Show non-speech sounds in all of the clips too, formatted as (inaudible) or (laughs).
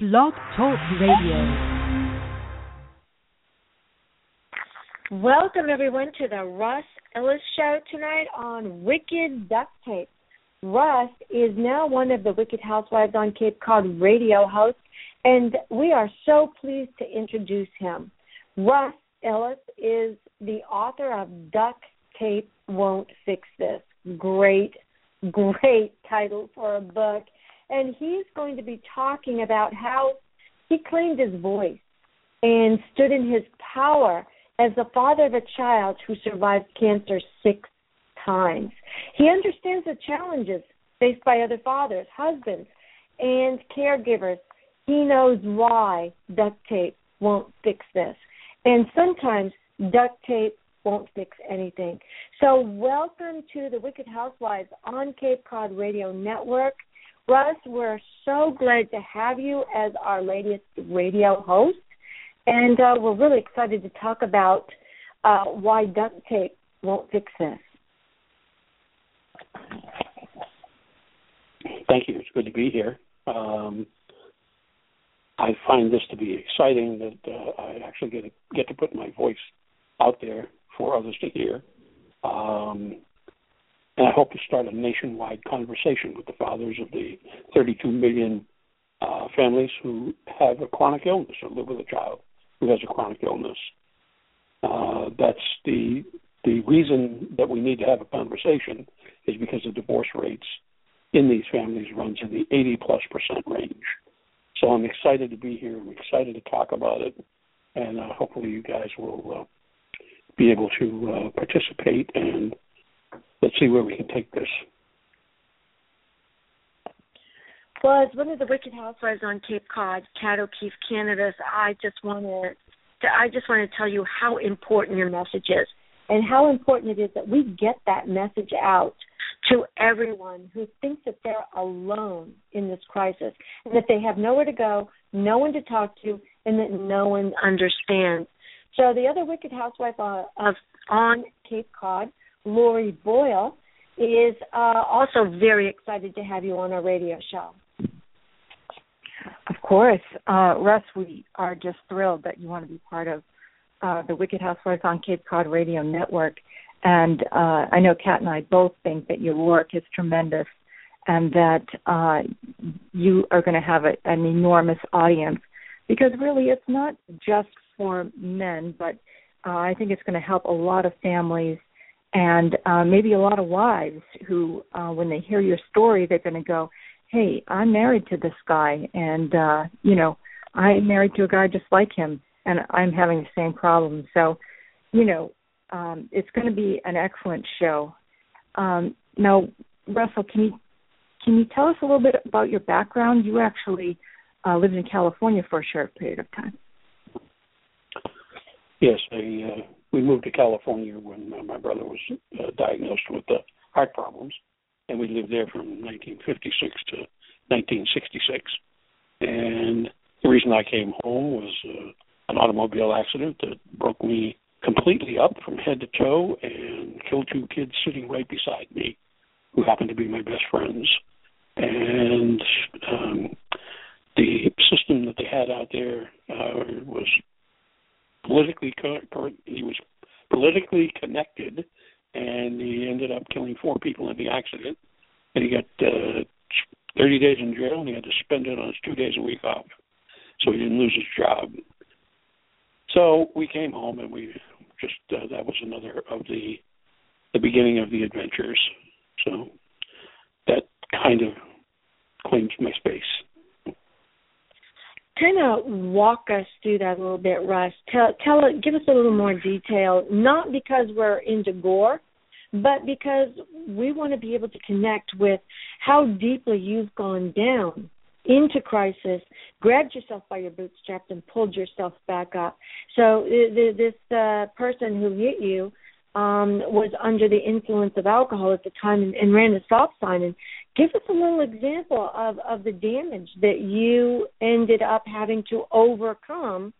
Blog Talk Radio. Welcome, everyone, to the Russ Illes Show tonight on Wicked Duct Tape. Russ is now one of the Wicked Housewives on Cape Cod radio hosts, and we are so pleased to introduce him. Russ Illes is the author of Duct Tape Won't Fix This. Great, great title for a book. And he's going to be talking about how he claimed his voice and stood in his power as the father of a child who survived cancer six times. He understands the challenges faced by other fathers, husbands, and caregivers. He knows why duct tape won't fix this. And sometimes duct tape won't fix anything. So, welcome to the Wicked Housewives on Cape Cod Radio Network. Russ, we're so glad to have you as our latest radio host. And uh, we're really excited to talk about uh, why duct tape won't fix this. Thank you. It's good to be here. Um, I find this to be exciting that uh, I actually get to, get to put my voice out there for others to hear. Um, and I hope to start a nationwide conversation with the fathers of the 32 million uh, families who have a chronic illness or live with a child who has a chronic illness. Uh, that's the the reason that we need to have a conversation is because the divorce rates in these families runs in the 80 plus percent range. So I'm excited to be here. I'm excited to talk about it, and uh, hopefully you guys will uh, be able to uh, participate and let's see where we can take this. Well, as one of the Wicked Housewives on Cape Cod, Cat O'Keefe, Canada, I just want to, I just want to tell you how important your message is, and how important it is that we get that message out to everyone who thinks that they're alone in this crisis, and that they have nowhere to go, no one to talk to, and that no one understands. So the other Wicked Housewife uh, of on Cape Cod, Lori Boyle, is uh, also very excited to have you on our radio show. Of course. Uh, Russ, we are just thrilled that you want to be part of uh, the Wicked Housewives on Cape Cod Radio Network. And uh, I know Kat and I both think that your work is tremendous and that uh, you are going to have a, an enormous audience because really it's not just for men, but uh, I think it's going to help a lot of families and uh, maybe a lot of wives who, uh, when they hear your story, they're going to go, hey, I'm married to this guy, and uh, you know, I'm married to a guy just like him, and I'm having the same problem. So, you know, um, it's going to be an excellent show. Um, now, Russell, can you can you tell us a little bit about your background? You actually uh, lived in California for a short period of time. Yes, I, uh, we moved to California when uh, my brother was uh, diagnosed with uh, heart problems, and we lived there from 1956 to 1966. And the reason I came home was uh, an automobile accident that broke me completely up from head to toe and killed two kids sitting right beside me, who happened to be my best friends. And um, the system that they had out there uh, was politically he was politically connected and he ended up killing four people in the accident. And he got uh, 30 days in jail, and he had to spend it on his two days a week off, so he didn't lose his job. So we came home, and we just uh, that was another of the the beginning of the adventures. So that kind of claims my space. Kind of walk us through that a little bit, Russ. Tell, tell, give us a little more detail. Not because we're into gore, but because we want to be able to connect with how deeply you've gone down into crisis, grabbed yourself by your bootstraps, and pulled yourself back up. So this uh, person who hit you um, was under the influence of alcohol at the time and, and ran a stop sign. And give us a little example of of the damage that you ended up having to overcome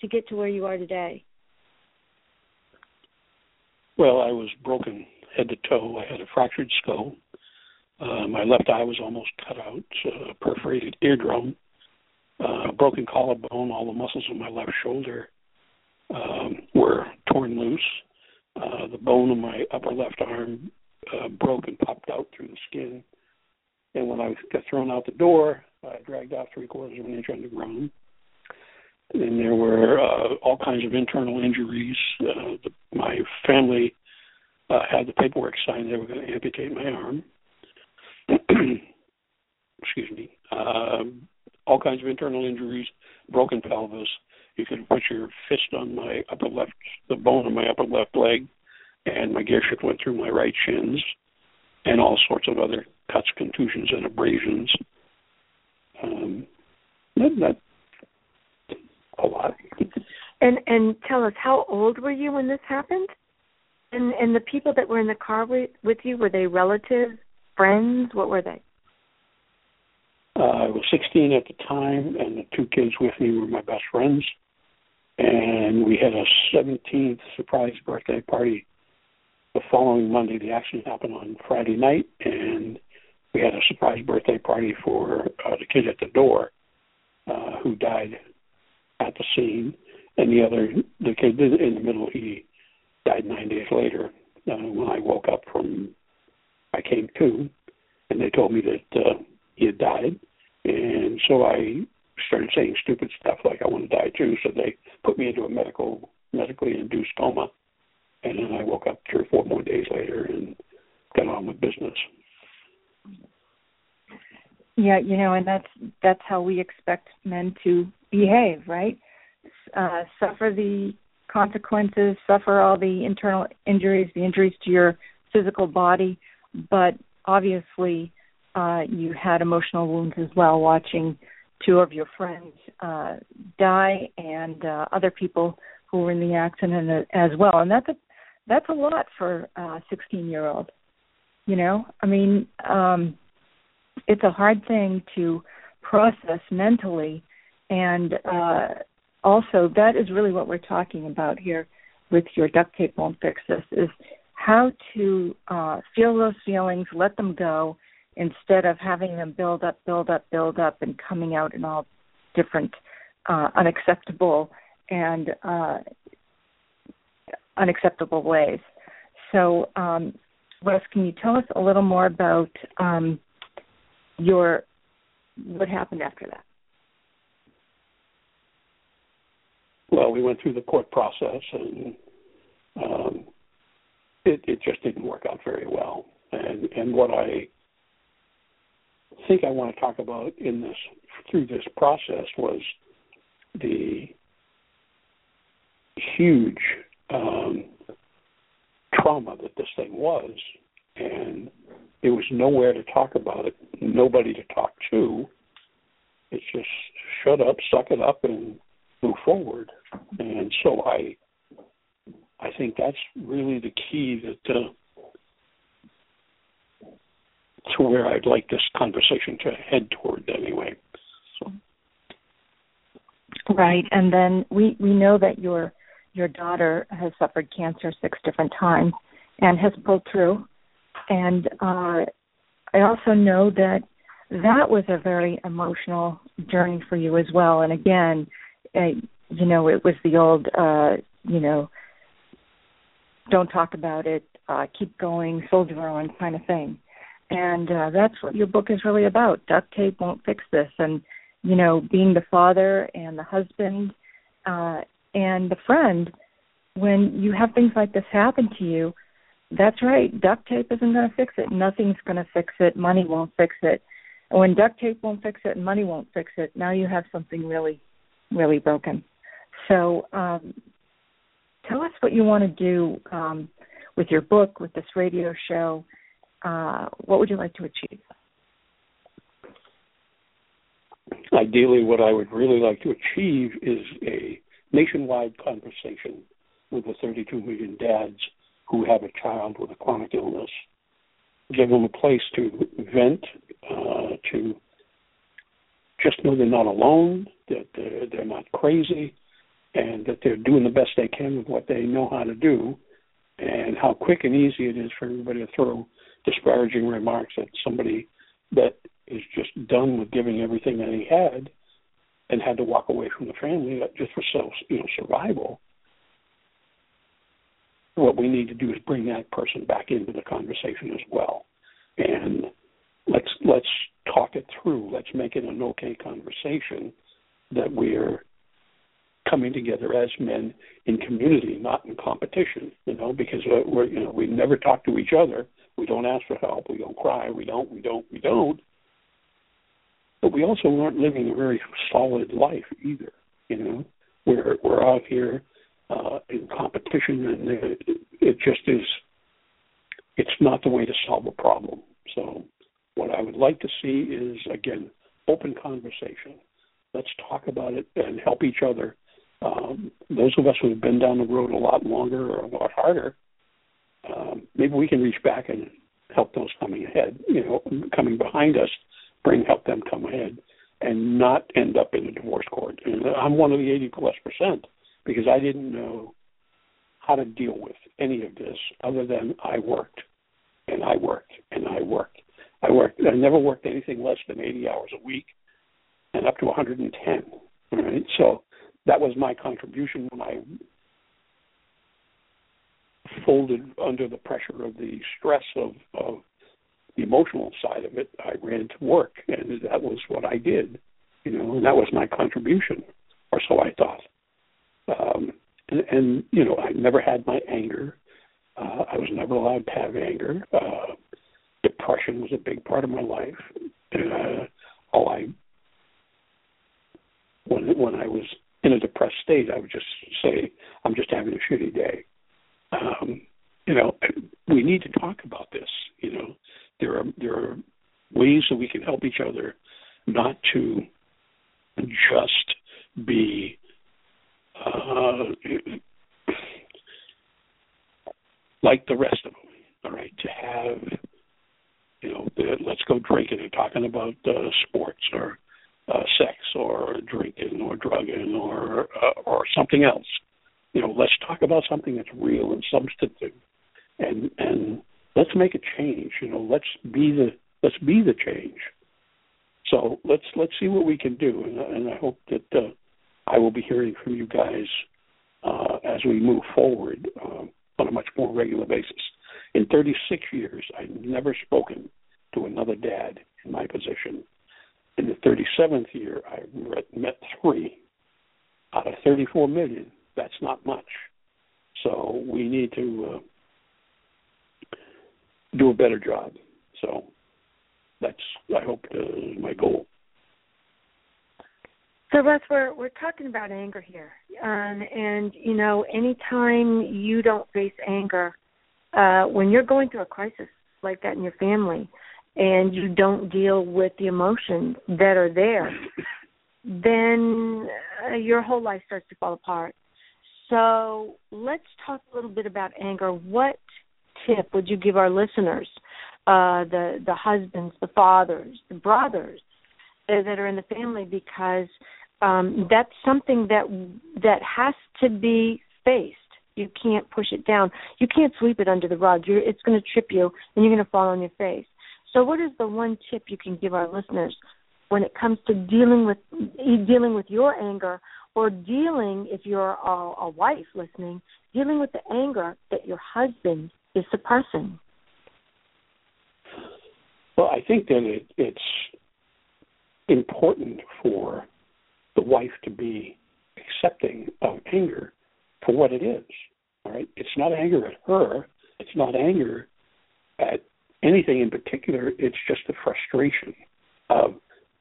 to get to where you are today. Well, I was broken head to toe. I had a fractured skull. Uh, my left eye was almost cut out, uh, perforated eardrum. uh, broken collarbone. All the muscles of my left shoulder um, were torn loose. Uh, the bone of my upper left arm uh, broke and popped out through the skin. And when I got thrown out the door, I dragged out three quarters of an inch underground. And there were uh, all kinds of internal injuries. Uh, the, my family uh, had the paperwork signed they were going to amputate my arm. (clears throat) Excuse me. Um, all kinds of internal injuries, broken pelvis. You could put your fist on my upper left, the bone of my upper left leg, and my gear shift went through my right shins, and all sorts of other cuts, contusions, and abrasions. Um, that, that a lot. And and tell us, how old were you when this happened? And and the people that were in the car with, with you were they relatives, friends? What were they? Uh, I was 16 at the time, and the two kids with me were my best friends. And we had a 17th surprise birthday party the following Monday. The accident happened on Friday night, and we had a surprise birthday party for uh, the kid at the door uh, who died at the scene. And the other, the kid in the middle, he died nine days later. Uh, when I woke up from, I came to, and they told me that uh, he had died, and so I started saying stupid stuff like I want to die too. So they put me into a medical, medically induced coma, and then I woke up three or four more days later and got on with business. Yeah, you know, and that's that's how we expect men to behave, right? Uh, suffer the consequences, suffer all the internal injuries, the injuries to your physical body, but obviously uh, you had emotional wounds as well, watching two of your friends uh, die and uh, other people who were in the accident as well. And that's a that's a lot for a 16 year old. You know, I mean, um, it's a hard thing to process mentally, and uh, also that is really what we're talking about here with your duct tape won't fix this is how to uh, feel those feelings, let them go, instead of having them build up, build up, build up, and coming out in all different uh, unacceptable and uh, unacceptable ways. So, um, Wes, can you tell us a little more about um, your what happened after that? Well, we went through the court process, and um, it, it just didn't work out very well. And and what I think I want to talk about in this through this process was the huge um, trauma that this thing was, and it was nowhere to talk about it, nobody to talk to. It's just shut up, suck it up, and move forward. And so I, I think that's really the key that uh, to where I'd like this conversation to head toward anyway. So. Right, and then we we know that your your daughter has suffered cancer six different times and has pulled through, and uh, I also know that that was a very emotional journey for you as well. And again, uh, you know, it was the old, uh, you know, don't talk about it, uh, keep going, soldier on kind of thing and uh, that's what your book is really about. Duct tape won't fix this, and you know, being the father and the husband uh, and the friend. When you have things like this happen to you, that's right. Duct tape isn't going to fix it. Nothing's going to fix it. Money won't fix it. And when duct tape won't fix it and money won't fix it, now you have something really, really broken. So, um, tell us what you want to do um, with your book, with this radio show, uh, what would you like to achieve? Ideally, what I would really like to achieve is a nationwide conversation with the 32 million dads who have a child with a chronic illness. Give them a place to vent, uh, to just know they're not alone, that they're, they're not crazy, and that they're doing the best they can with what they know how to do, and how quick and easy it is for everybody to throw disparaging remarks at somebody that is just done with giving everything that he had and had to walk away from the family just for self, you know, survival. What we need to do is bring that person back into the conversation as well, and let's let's talk it through. Let's make it an okay conversation that we're coming together as men in community, not in competition. You know, because we're you know we never talk to each other. We don't ask for help. We don't cry. We don't. We don't. We don't. But we also aren't living a very solid life either. You know, we're we're out here uh, in competition, and it, just is. It's not the way to solve a problem. So, what I would like to see is again open conversation. Let's talk about it and help each other um, those of us who have been down the road a lot longer or a lot harder, um, maybe we can reach back and help those coming ahead, you know, coming behind us, bring help them come ahead, and not end up in a divorce court. And I'm one of the 80 plus percent because I didn't know how to deal with any of this other than I worked and I worked and I worked. I worked. I never worked anything less than 80 hours a week, and up to 110. Right. So that was my contribution when I folded under the pressure of the stress of, of the emotional side of it. I ran to work, and that was what I did, you know, and that was my contribution, or so I thought. Um, and, and you know, I never had my anger. Uh, I was never allowed to have anger. Uh, depression was a big part of my life. Uh, all I when when I was in a depressed state, I would just say, I'm just having a shitty day. Um, you know, we need to talk about this. You know, there are there are ways that we can help each other, not to just be uh, like the rest of them. All right, to have you know, the, let's go drinking and talking about uh, sports or uh, sex or drinking or drugging or uh, or something else. You know, let's talk about something that's real and substantive, and and let's make a change. You know, let's be the let's be the change. So let's let's see what we can do, and, and I hope that uh, I will be hearing from you guys uh, as we move forward um, on a much more regular basis. In 36 years, I've never spoken to another dad in my position in the 37th year, I met three out of 34 million. That's not much. So we need to uh, do a better job. So that's, I hope, uh, my goal. So Russ, we're we're talking about anger here, um, and you know, anytime you don't face anger, uh, when you're going through a crisis like that in your family, and you don't deal with the emotions that are there, then uh, your whole life starts to fall apart. So let's talk a little bit about anger. What tip would you give our listeners, uh, the the husbands, the fathers, the brothers that are in the family, because um, that's something that that has to be faced. You can't push it down. You can't sweep it under the rug. You're, it's going to trip you, and you're going to fall on your face. So, what is the one tip you can give our listeners when it comes to dealing with dealing with your anger, or dealing, if you're a, a wife listening, dealing with the anger that your husband is suppressing? Well, I think that it, it's important for the wife to be accepting of anger for what it is. All right, it's not anger at her. It's not anger at anything in particular. It's just the frustration of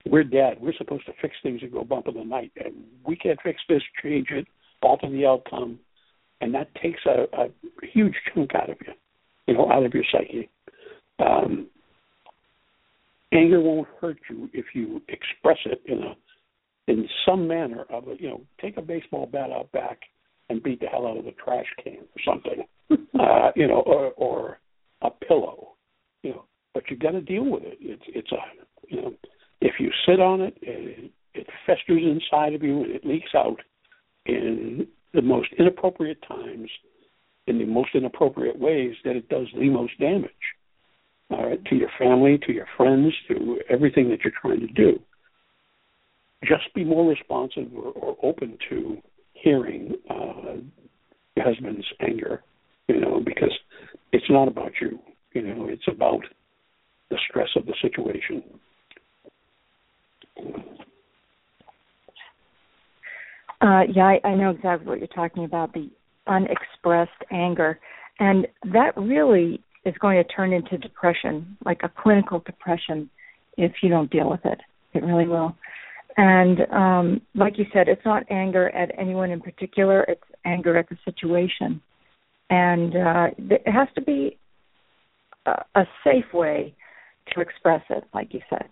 we're dead. We're supposed to fix things and go bump in the night, and we can't fix this, change it, alter the outcome, and that takes a, a huge chunk out of you, you know, out of your psyche. Um, anger won't hurt you if you express it in a in some manner of a, you know, take a baseball bat out back and beat the hell out of the trash can or something, (laughs) uh, you know, or, or a pillow you know, but you got to deal with it. It's it's a you know, if you sit on it, it, it festers inside of you and it leaks out in the most inappropriate times, in the most inappropriate ways that it does the most damage. All right, to your family, to your friends, to everything that you're trying to do. just be more responsive or, or open to hearing uh, your husband's anger, you know, because it's not about you, you know, it's about the stress of the situation. Uh, yeah, I, I know exactly what you're talking about the unexpressed anger. And that really is going to turn into depression, like a clinical depression, if you don't deal with it. It really will. And um, like you said, it's not anger at anyone in particular, it's anger at the situation. And uh, it has to be a, a safe way to express it, like you said,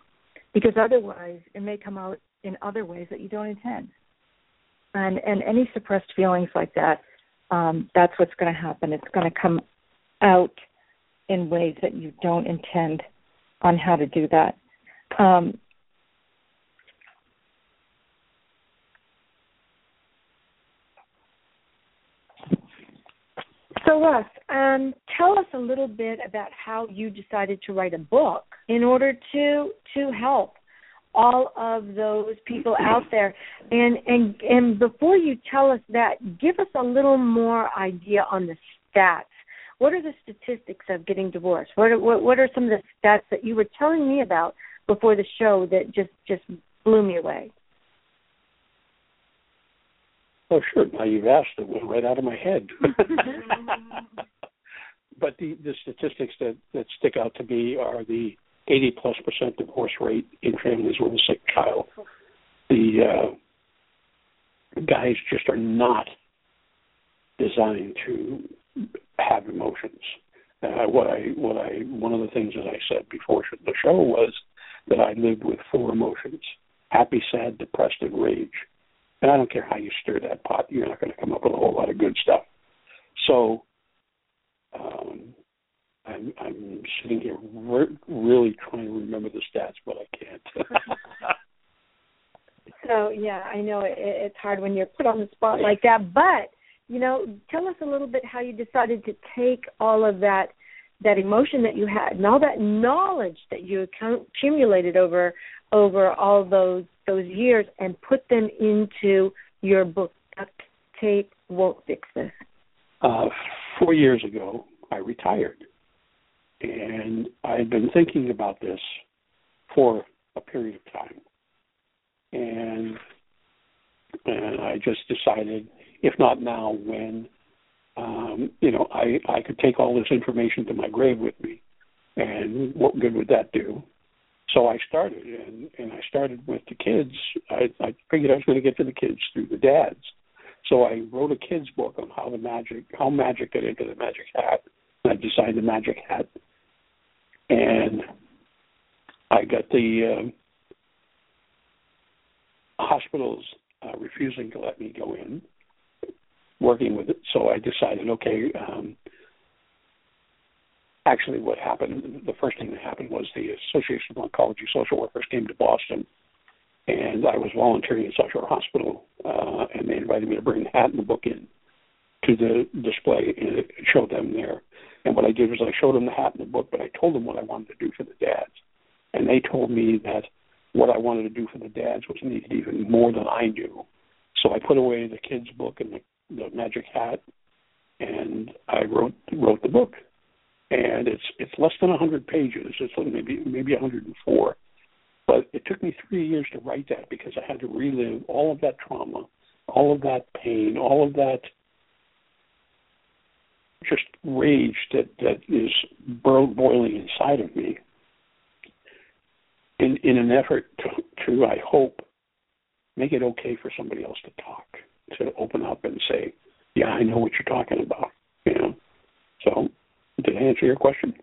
because otherwise it may come out in other ways that you don't intend. And and any suppressed feelings like that, um, that's what's going to happen. It's going to come out in ways that you don't intend on how to do that. Um, So, Russ, um, tell us a little bit about how you decided to write a book in order to to help all of those people out there. And and and before you tell us that, give us a little more idea on the stats. What are the statistics of getting divorced? What are, what, what are some of the stats that you were telling me about before the show that just just blew me away? Oh, sure. Now you've asked, it went right out of my head. (laughs) (laughs) but the, the statistics that, that stick out to me are the 80 plus percent divorce rate in families with a sick child. The uh, guys just are not designed to have emotions. Uh, what I, what I, one of the things that I said before the show was that I lived with four emotions: happy, sad, depressed, and rage and I don't care how you stir that pot, you're not going to come up with a whole lot of good stuff. So um, I'm, I'm sitting here re- really trying to remember the stats, but I can't. (laughs) (laughs) so yeah, I know it, it's hard when you're put on the spot like that. But you know, tell us a little bit how you decided to take all of that that emotion that you had and all that knowledge that you accumulated over over all those those years and put them into your book. Duct tape won't fix this. Uh, four years ago, I retired, and I had been thinking about this for a period of time, and and I just decided, if not now, when. Um, you know, I I could take all this information to my grave with me, and what good would that do? so I started, and and I started with the kids. I, I figured I was to get to the kids through the dads. So I wrote a kids book on how the magic, how magic got into the magic hat. I designed the magic hat, and I got the uh, hospitals uh, refusing to let me go in, working with it. So I decided, okay, um, actually what happened the first thing that happened was the association of oncology social workers came to boston and i was volunteering at south shore hospital uh, and they invited me to bring the hat and the book in to the display and show them there and what i did was i showed them the hat and the book but i told them what i wanted to do for the dads and they told me that what i wanted to do for the dads was needed even more than i knew so i put away the kids book and the, the magic hat and i wrote wrote the book and it's it's less than 100 pages. It's maybe maybe 104. But it took me three years to write that because I had to relive all of that trauma, all of that pain, all of that just rage that that is boiling inside of me. In in an effort to, to I hope make it okay for somebody else to talk, to open up and say, "Yeah, I know what you're talking about." You know, so did I answer your question?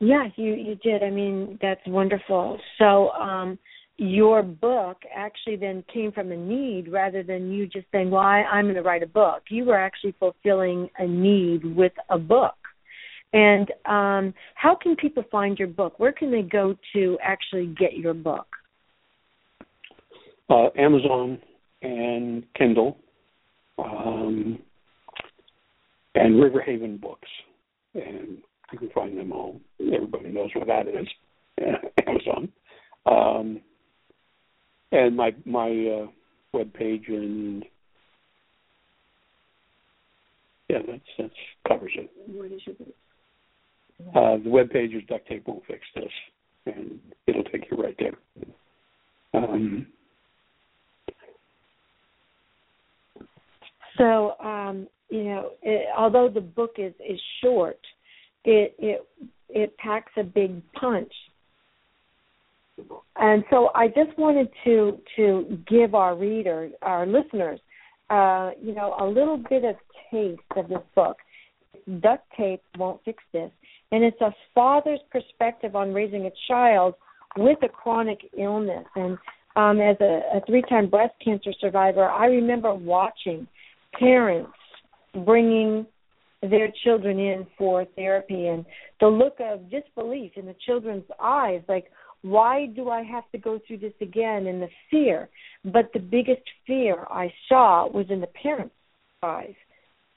Yeah, you you did. I mean, that's wonderful. So, um, your book actually then came from a need rather than you just saying, "Well, I, I'm going to write a book." You were actually fulfilling a need with a book. And um, how can people find your book? Where can they go to actually get your book? Uh, Amazon and Kindle, um, and Riverhaven Books and you can find them all. Everybody knows where that is, (laughs) Amazon. Um, and my my uh, web page and yeah, that's that's covers it. What is your Uh, the web page is duct tape won't fix this, and it'll take you right there. Um, So, um, you know, it, although the book is is short, it it it packs a big punch. And so, I just wanted to to give our readers, our listeners, uh, you know, a little bit of taste of this book. Duct tape won't fix this, and it's a father's perspective on raising a child with a chronic illness. And um, as a, a three-time breast cancer survivor, I remember watching parents bringing their children in for therapy and the look of disbelief in the children's eyes like why do i have to go through this again and the fear but the biggest fear i saw was in the parents eyes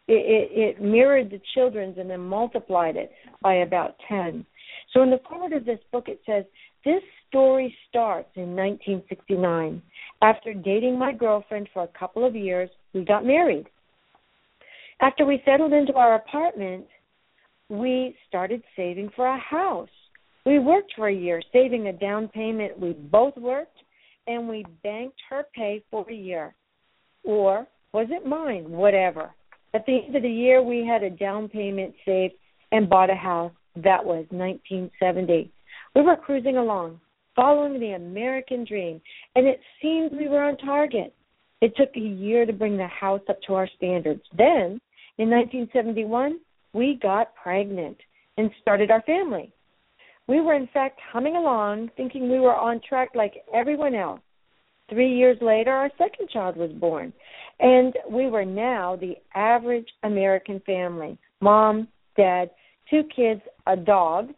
it, it, it mirrored the children's and then multiplied it by about 10 so in the forward of this book it says this story starts in 1969 after dating my girlfriend for a couple of years we got married. After we settled into our apartment, we started saving for a house. We worked for a year, saving a down payment. We both worked, and we banked her pay for a year. Or was it mine? Whatever. At the end of the year, we had a down payment saved and bought a house. That was 1970. We were cruising along, following the American dream, and it seemed we were on target. It took a year to bring the house up to our standards. Then, in 1971, we got pregnant and started our family. We were, in fact, humming along, thinking we were on track like everyone else. Three years later, our second child was born, and we were now the average American family mom, dad, two kids, a dog,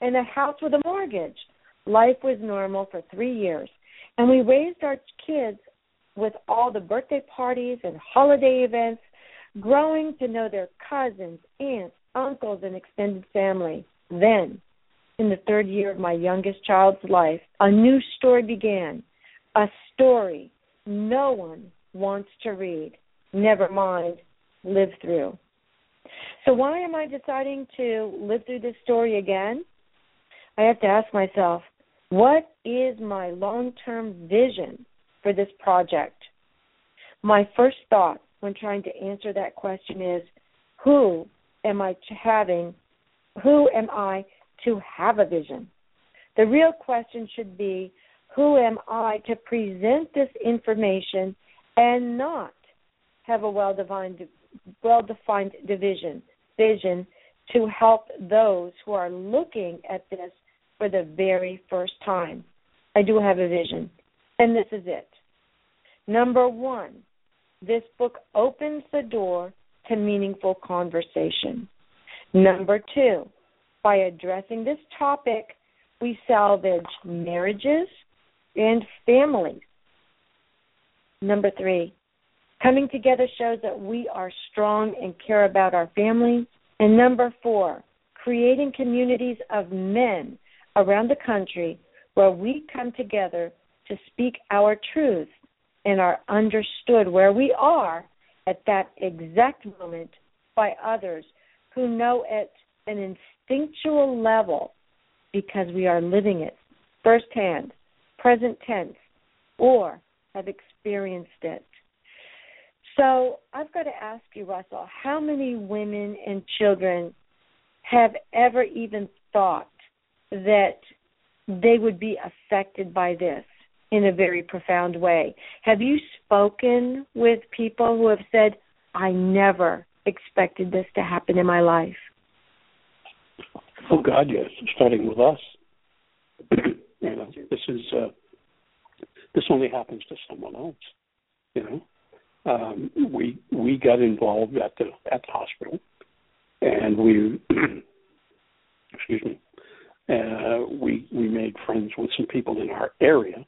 and a house with a mortgage. Life was normal for three years, and we raised our kids with all the birthday parties and holiday events, growing to know their cousins, aunts, uncles, and extended family. Then, in the third year of my youngest child's life, a new story began. A story no one wants to read, never mind live through. So, why am I deciding to live through this story again? I have to ask myself, what is my long term vision for this project? My first thought when trying to answer that question is who am I having who am I to have a vision? The real question should be who am I to present this information and not have a well defined well defined division vision to help those who are looking at this for the very first time. I do have a vision, and this is it. Number one, this book opens the door to meaningful conversation. Number two, by addressing this topic, we salvage marriages and families. Number three, coming together shows that we are strong and care about our families. And number four, creating communities of men around the country where we come together to speak our truth and are understood where we are at that exact moment by others who know at an instinctual level because we are living it firsthand, present tense, or have experienced it. So I've got to ask you, Russell, how many women and children have ever even thought that they would be affected by this in a very profound way. Have you spoken with people who have said, I never expected this to happen in my life? Oh God, yes. Starting with us. (clears throat) you know, this is uh, this only happens to someone else. You know, um, we we got involved at the at the hospital, and we (clears throat) excuse me, uh, we we made friends with some people in our area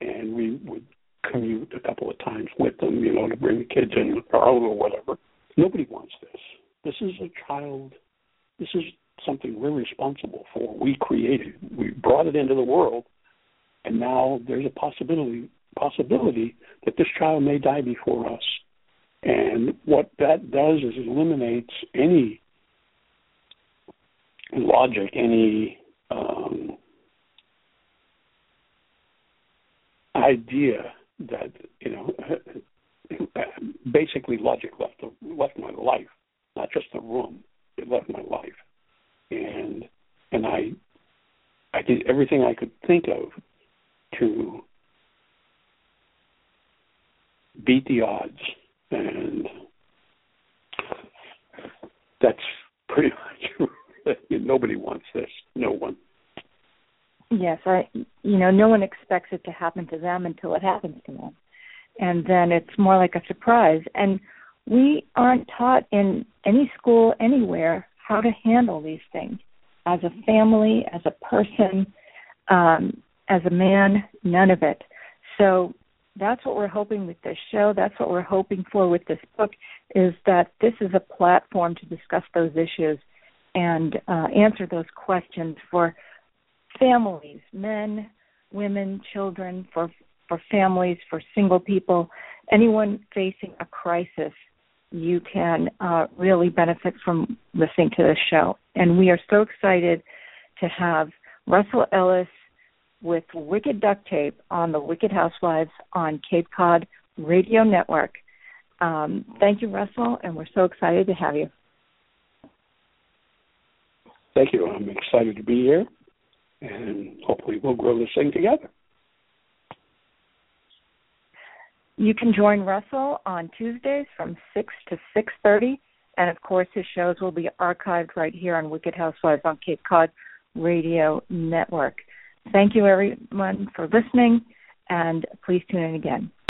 and we would commute a couple of times with them, you know, to bring the kids in the car or whatever. Nobody wants this. This is a child. This is something we're responsible for. We created. We brought it into the world, and now there's a possibility possibility that this child may die before us. And what that does is it eliminates any logic, any um, idea that you know, (laughs) basically logic left left my life, not just the room. It left my life, and and I I did everything I could think of to beat the odds, and that's pretty much (laughs) nobody wants this. No one. Yes, I you know, no one expects it to happen to them until it happens to them. And then it's more like a surprise. And we aren't taught in any school anywhere how to handle these things as a family, as a person, um, as a man, none of it. So that's what we're hoping with this show. That's what we're hoping for with this book is that this is a platform to discuss those issues and uh, answer those questions for families, men, women, children, for for families, for single people, anyone facing a crisis. You can uh, really benefit from listening to this show, and we are so excited to have Russell Illes with Wicked Duct Tape on the Wicked Housewives on Cape Cod Radio Network. Um, thank you, Russell, and we're so excited to have you. Thank you. I'm excited to be here and hopefully we'll grow this thing together. You can join Russell on Tuesdays from 6 to 6:30 and of course his shows will be archived right here on Wicked Housewives on Cape Cod Radio Network. Thank you everyone for listening and please tune in again.